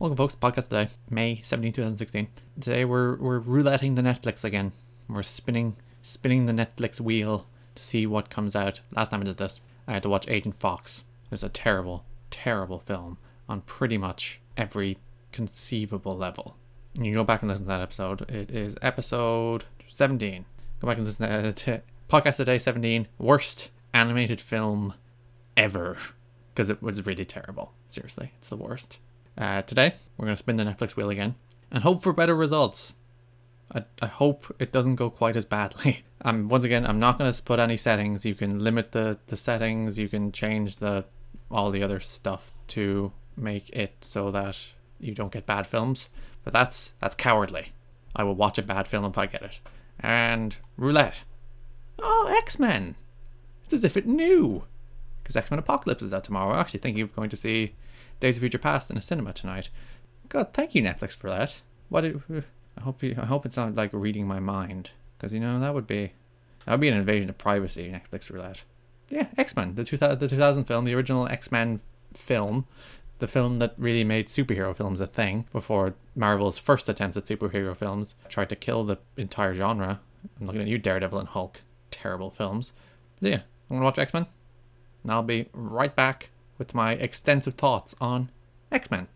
Welcome, folks. Podcast today, May 17, 2016. Today we're we're rouletting the Netflix again. We're spinning spinning the Netflix wheel to see what comes out. Last time I did this, I had to watch Agent Fox. It was a terrible, terrible film on pretty much every conceivable level. You can go back and listen to that episode. It is episode 17. Go back and listen to, to podcast today 17. Worst animated film ever because it was really terrible. Seriously, it's the worst. Uh, today, we're going to spin the Netflix wheel again and hope for better results. I, I hope it doesn't go quite as badly. Um, once again, I'm not going to put any settings. You can limit the, the settings. You can change the all the other stuff to make it so that you don't get bad films. But that's that's cowardly. I will watch a bad film if I get it. And roulette. Oh, X Men. It's as if it knew. Because X Men Apocalypse is out tomorrow. I'm actually thinking of going to see Days of Future Past in a cinema tonight. God, thank you Netflix for that. What? Did, I hope you. I hope it's not like reading my mind, because you know that would be that would be an invasion of privacy. Netflix roulette. Yeah, X Men, the two the 2000 film, the original X Men film, the film that really made superhero films a thing before Marvel's first attempts at superhero films tried to kill the entire genre. I'm looking at you, Daredevil and Hulk. Terrible films. But yeah, I'm gonna watch X Men. And I'll be right back with my extensive thoughts on X Men.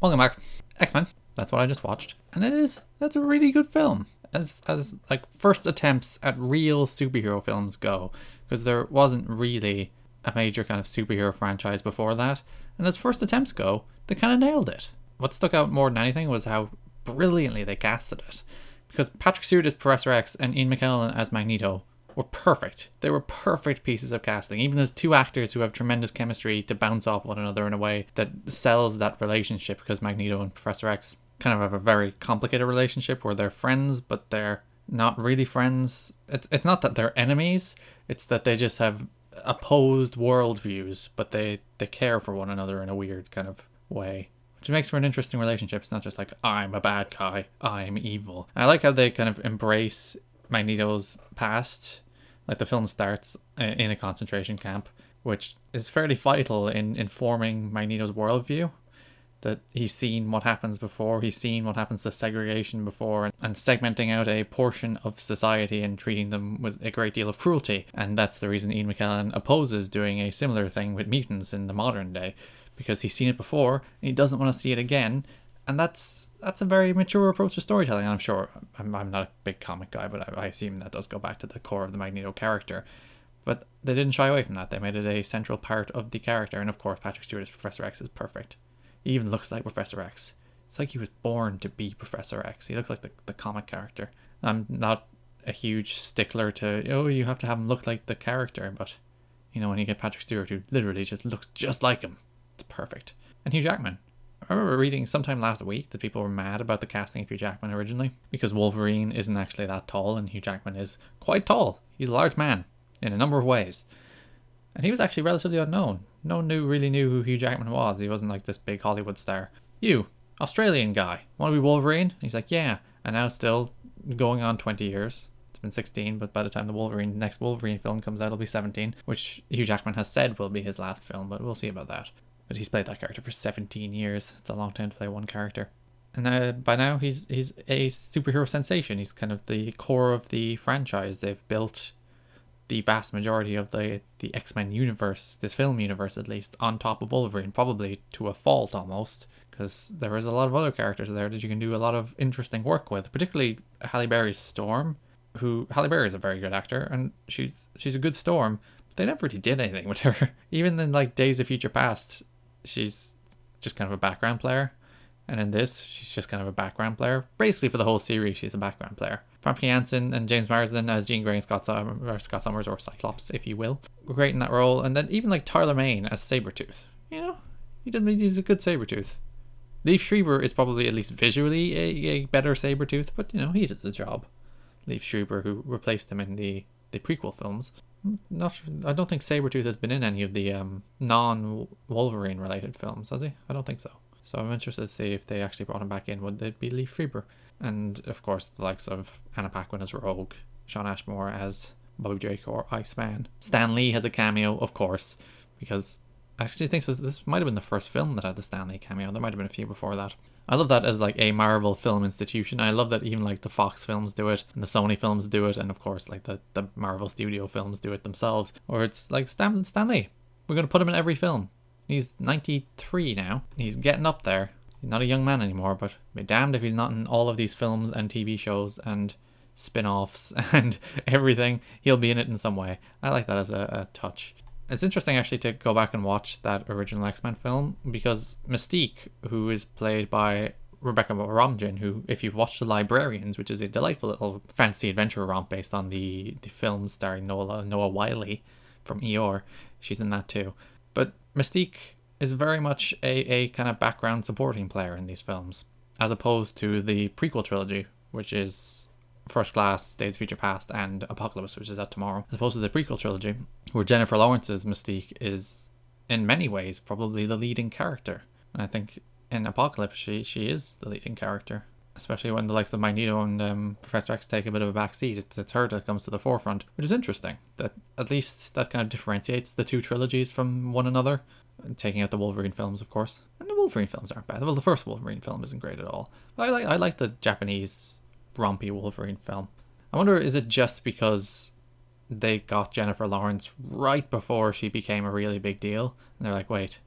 Welcome back. X Men. That's what I just watched, and it is that's a really good film. As as like first attempts at real superhero films go, because there wasn't really a major kind of superhero franchise before that, and as first attempts go, they kind of nailed it. What stuck out more than anything was how brilliantly they casted it, because Patrick Stewart as Professor X and Ian McKellen as Magneto were perfect. They were perfect pieces of casting. Even as two actors who have tremendous chemistry to bounce off one another in a way that sells that relationship because Magneto and Professor X kind of have a very complicated relationship where they're friends but they're not really friends. It's it's not that they're enemies, it's that they just have opposed worldviews, but they, they care for one another in a weird kind of way. Which makes for an interesting relationship. It's not just like I'm a bad guy, I'm evil. I like how they kind of embrace Magneto's past like the film starts uh, in a concentration camp, which is fairly vital in informing Magneto's worldview. That he's seen what happens before, he's seen what happens to segregation before, and, and segmenting out a portion of society and treating them with a great deal of cruelty. And that's the reason Ian McKellen opposes doing a similar thing with mutants in the modern day, because he's seen it before and he doesn't want to see it again, and that's that's a very mature approach to storytelling. I'm sure I'm, I'm not a big comic guy, but I, I assume that does go back to the core of the Magneto character. But they didn't shy away from that. They made it a central part of the character, and of course, Patrick Stewart as Professor X is perfect. He even looks like Professor X. It's like he was born to be Professor X. He looks like the, the comic character. I'm not a huge stickler to oh you have to have him look like the character, but you know when you get Patrick Stewart who literally just looks just like him, it's perfect. And Hugh Jackman, I remember reading sometime last week that people were mad about the casting of Hugh Jackman originally because Wolverine isn't actually that tall and Hugh Jackman is quite tall. He's a large man in a number of ways. And he was actually relatively unknown. No one knew really knew who Hugh Jackman was. He wasn't like this big Hollywood star. You, Australian guy, want to be Wolverine? he's like, yeah. And now still going on 20 years. It's been 16, but by the time the Wolverine next Wolverine film comes out, it'll be 17, which Hugh Jackman has said will be his last film, but we'll see about that. But he's played that character for 17 years. It's a long time to play one character. And uh, by now, he's he's a superhero sensation. He's kind of the core of the franchise. They've built the vast majority of the, the X Men universe, this film universe at least, on top of Wolverine, probably to a fault almost, because there is a lot of other characters there that you can do a lot of interesting work with, particularly Halle Berry's Storm, who Halle Berry is a very good actor, and she's she's a good Storm. But they never really did anything with her. Even in like Days of Future Past, she's just kind of a background player. And in this, she's just kind of a background player. Basically, for the whole series, she's a background player. Famke Janssen and James Marsden as Jean Grey and Scott, or Scott Summers, or Cyclops, if you will, were great in that role. And then even like Tyler Mane as Sabretooth. You know, he did he's a good Sabretooth. Liev Schreiber is probably at least visually a, a better Sabretooth, but you know, he did the job. Liev Schreiber, who replaced him in the, the prequel films not I don't think Sabretooth has been in any of the um, non Wolverine related films, has he? I don't think so. So I'm interested to see if they actually brought him back in. Would they be Liev Schreiber? And of course, the likes of Anna Paquin as Rogue, Shawn Ashmore as Bobby Drake or Iceman. Stan Lee has a cameo, of course, because actually think this, this might have been the first film that had the Stan Lee cameo. There might have been a few before that. I love that as like a Marvel film institution. I love that even like the Fox films do it and the Sony films do it, and of course like the, the Marvel Studio films do it themselves. Or it's like Stan, Stan Lee. We're gonna put him in every film. He's 93 now. He's getting up there. He's not a young man anymore, but be damned if he's not in all of these films and TV shows and spin-offs and everything. He'll be in it in some way. I like that as a, a touch. It's interesting actually to go back and watch that original X Men film because Mystique, who is played by Rebecca Romijn, who, if you've watched The Librarians, which is a delightful little fantasy adventure romp based on the, the film starring Noah, Noah Wyle from Eeyore, she's in that too. But Mystique is very much a, a kind of background supporting player in these films, as opposed to the prequel trilogy, which is First Class, Days of Future Past, and Apocalypse, which is out tomorrow, as opposed to the prequel trilogy, where Jennifer Lawrence's Mystique is, in many ways, probably the leading character. And I think in Apocalypse, she she is the leading character, especially when the likes of Magneto and um, Professor X take a bit of a back seat. It's, it's her that comes to the forefront, which is interesting. That at least that kind of differentiates the two trilogies from one another. Taking out the Wolverine films, of course, and the Wolverine films aren't bad. Well, the first Wolverine film isn't great at all. But I like I like the Japanese rompy Wolverine film. I wonder, is it just because they got Jennifer Lawrence right before she became a really big deal? And they're like, wait,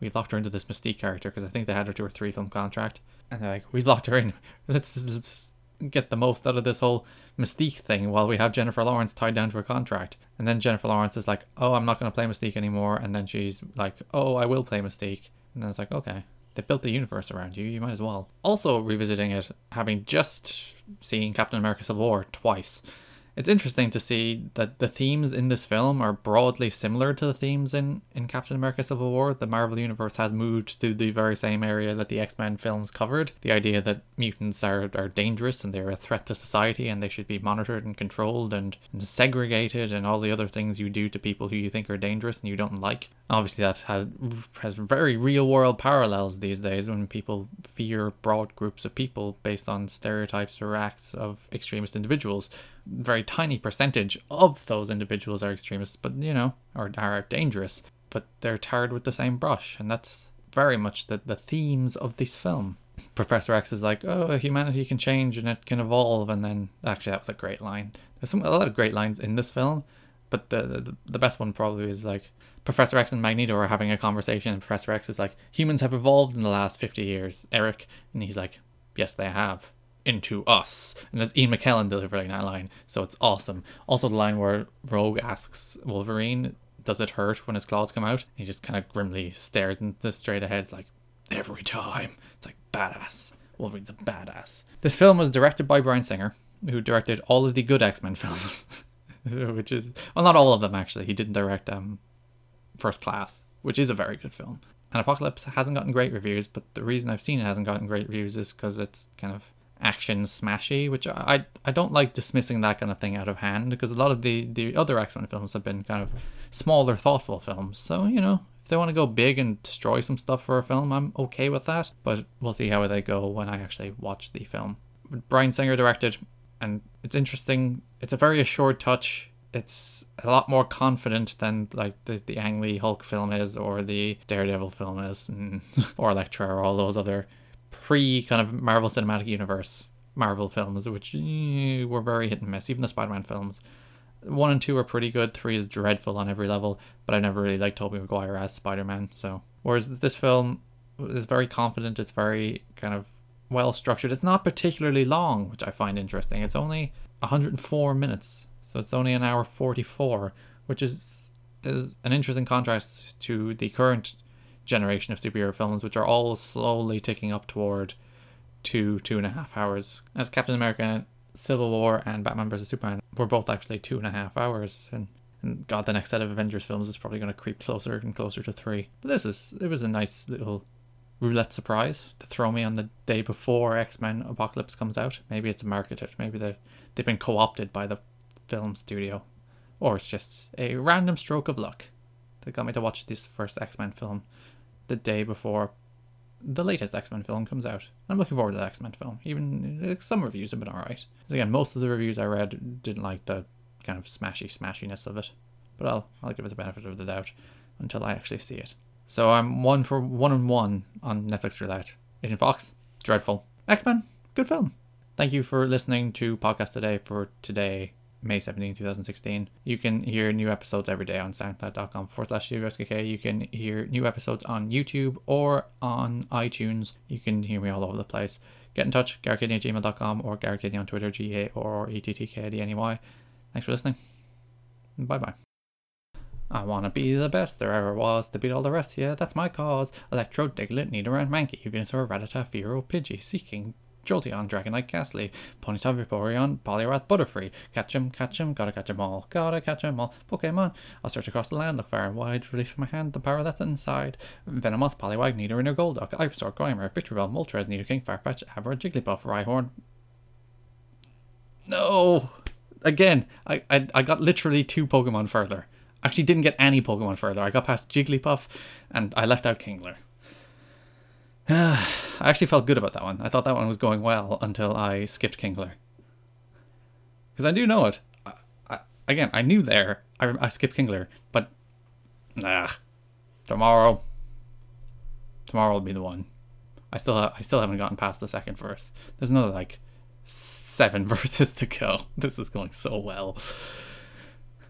we locked her into this Mystique character because I think they had her to a three film contract. And they're like, we locked her in. Let's, let's get the most out of this whole Mystique thing while we have Jennifer Lawrence tied down to a contract. And then Jennifer Lawrence is like, oh, I'm not going to play Mystique anymore. And then she's like, oh, I will play Mystique. And then it's like, okay, they built the universe around you, you might as well. Also, revisiting it, having just seen Captain America Civil War twice, it's interesting to see that the themes in this film are broadly similar to the themes in, in Captain America Civil War. The Marvel Universe has moved to the very same area that the X Men films covered. The idea that mutants are, are dangerous and they're a threat to society and they should be monitored and controlled and, and segregated and all the other things you do to people who you think are dangerous and you don't like. Obviously, that has, has very real world parallels these days when people fear broad groups of people based on stereotypes or acts of extremist individuals very tiny percentage of those individuals are extremists, but you know, or are dangerous, but they're tarred with the same brush, and that's very much the, the themes of this film. Professor X is like, oh, humanity can change and it can evolve, and then actually that was a great line. There's some a lot of great lines in this film, but the the, the best one probably is like Professor X and Magneto are having a conversation, and Professor X is like, humans have evolved in the last fifty years, Eric, and he's like, yes, they have into us. And that's Ian McKellen delivering that line. So it's awesome. Also, the line where Rogue asks Wolverine, Does it hurt when his claws come out? He just kind of grimly stares into straight ahead. It's like, Every time. It's like, badass. Wolverine's a badass. This film was directed by Bryan Singer, who directed all of the good X Men films. which is, well, not all of them actually. He didn't direct um, First Class, which is a very good film. And Apocalypse hasn't gotten great reviews, but the reason I've seen it hasn't gotten great reviews is because it's kind of action smashy, which I I don't like dismissing that kind of thing out of hand because a lot of the the other X Men films have been kind of smaller, thoughtful films. So you know, if they want to go big and destroy some stuff for a film, I'm okay with that. But we'll see how they go when I actually watch the film. Bryan Singer directed, and it's interesting. It's a very assured touch. It's a lot more confident than like the, the Ang Lee Hulk film is, or the Daredevil film is, and, or Elektra, or all those other pre kind of Marvel Cinematic Universe Marvel films, which eh, were very hit and miss. Even the Spider Man films. One and two are pretty good. Three is dreadful on every level, but I never really liked Tobey Maguire as Spider Man. So, whereas this film is very confident, it's very kind of well structured. It's not particularly long, which I find interesting. It's only 104 minutes, so it's only an hour 44, which is is an interesting contrast to the current generation of superhero films, which are all slowly ticking up toward two, two and a half hours. As Captain America, Civil War, and Batman vs. Superman were both actually two and a half hours. And, and God, the next set of Avengers films is probably going to creep closer and closer to three. But this was, it was a nice little roulette surprise to throw me on the day before X Men Apocalypse comes out. Maybe it's marketed. Maybe they they've been co opted by the film studio. Or it's just a random stroke of luck that got me to watch this first X Men film the day before the latest X Men film comes out. I'm looking forward to the X Men film. Even some reviews have been alright. Again, most of the reviews I read didn't like the kind of smashy smashiness of it, but I'll I'll give it the benefit of the doubt until I actually see it. So I'm one for one and one on Netflix for that. Agent Fox, dreadful. X Men, good film. Thank you for listening to podcast today for today, May 17, 2016. You can hear new episodes every day on soundcloud.com forward slash SKK. You can hear new episodes on YouTube or on iTunes. You can hear me all over the place. Get in touch, garrettkiddney at gmail.com or garrettkiddney on Twitter, G A or. Thanks for listening. Bye bye. I wanna be the best there ever was to beat all the rest. Yeah, that's my cause. Electro, Diglett, Nidoran, Mankey, Venusaur, Rattata, Fearow, Pidgey, Seaking, Jolteon, Dragonite, Gastly, Ponyta, Vaporeon, Poliwrath, Butterfree. Catch 'em, catch 'em, gotta catch 'em all, gotta catch 'em all. Pokemon, I'll search across the land, look far and wide, release from my hand the power that's inside. Venomoth, Poliwag, Nidoran, or Golduck, Ivysaur, Grimer, Victreebel, Moltres, Nidoking, Farfetch, Abra, Jigglypuff, Rhyhorn. No! Again, I, I, I got literally two Pokemon further. Actually, didn't get any Pokemon further. I got past Jigglypuff, and I left out Kingler. I actually felt good about that one. I thought that one was going well until I skipped Kingler. Because I do know it. I, I, again, I knew there. I, I skipped Kingler, but nah. Tomorrow. Tomorrow will be the one. I still have, I still haven't gotten past the second verse. There's another like seven verses to go. This is going so well.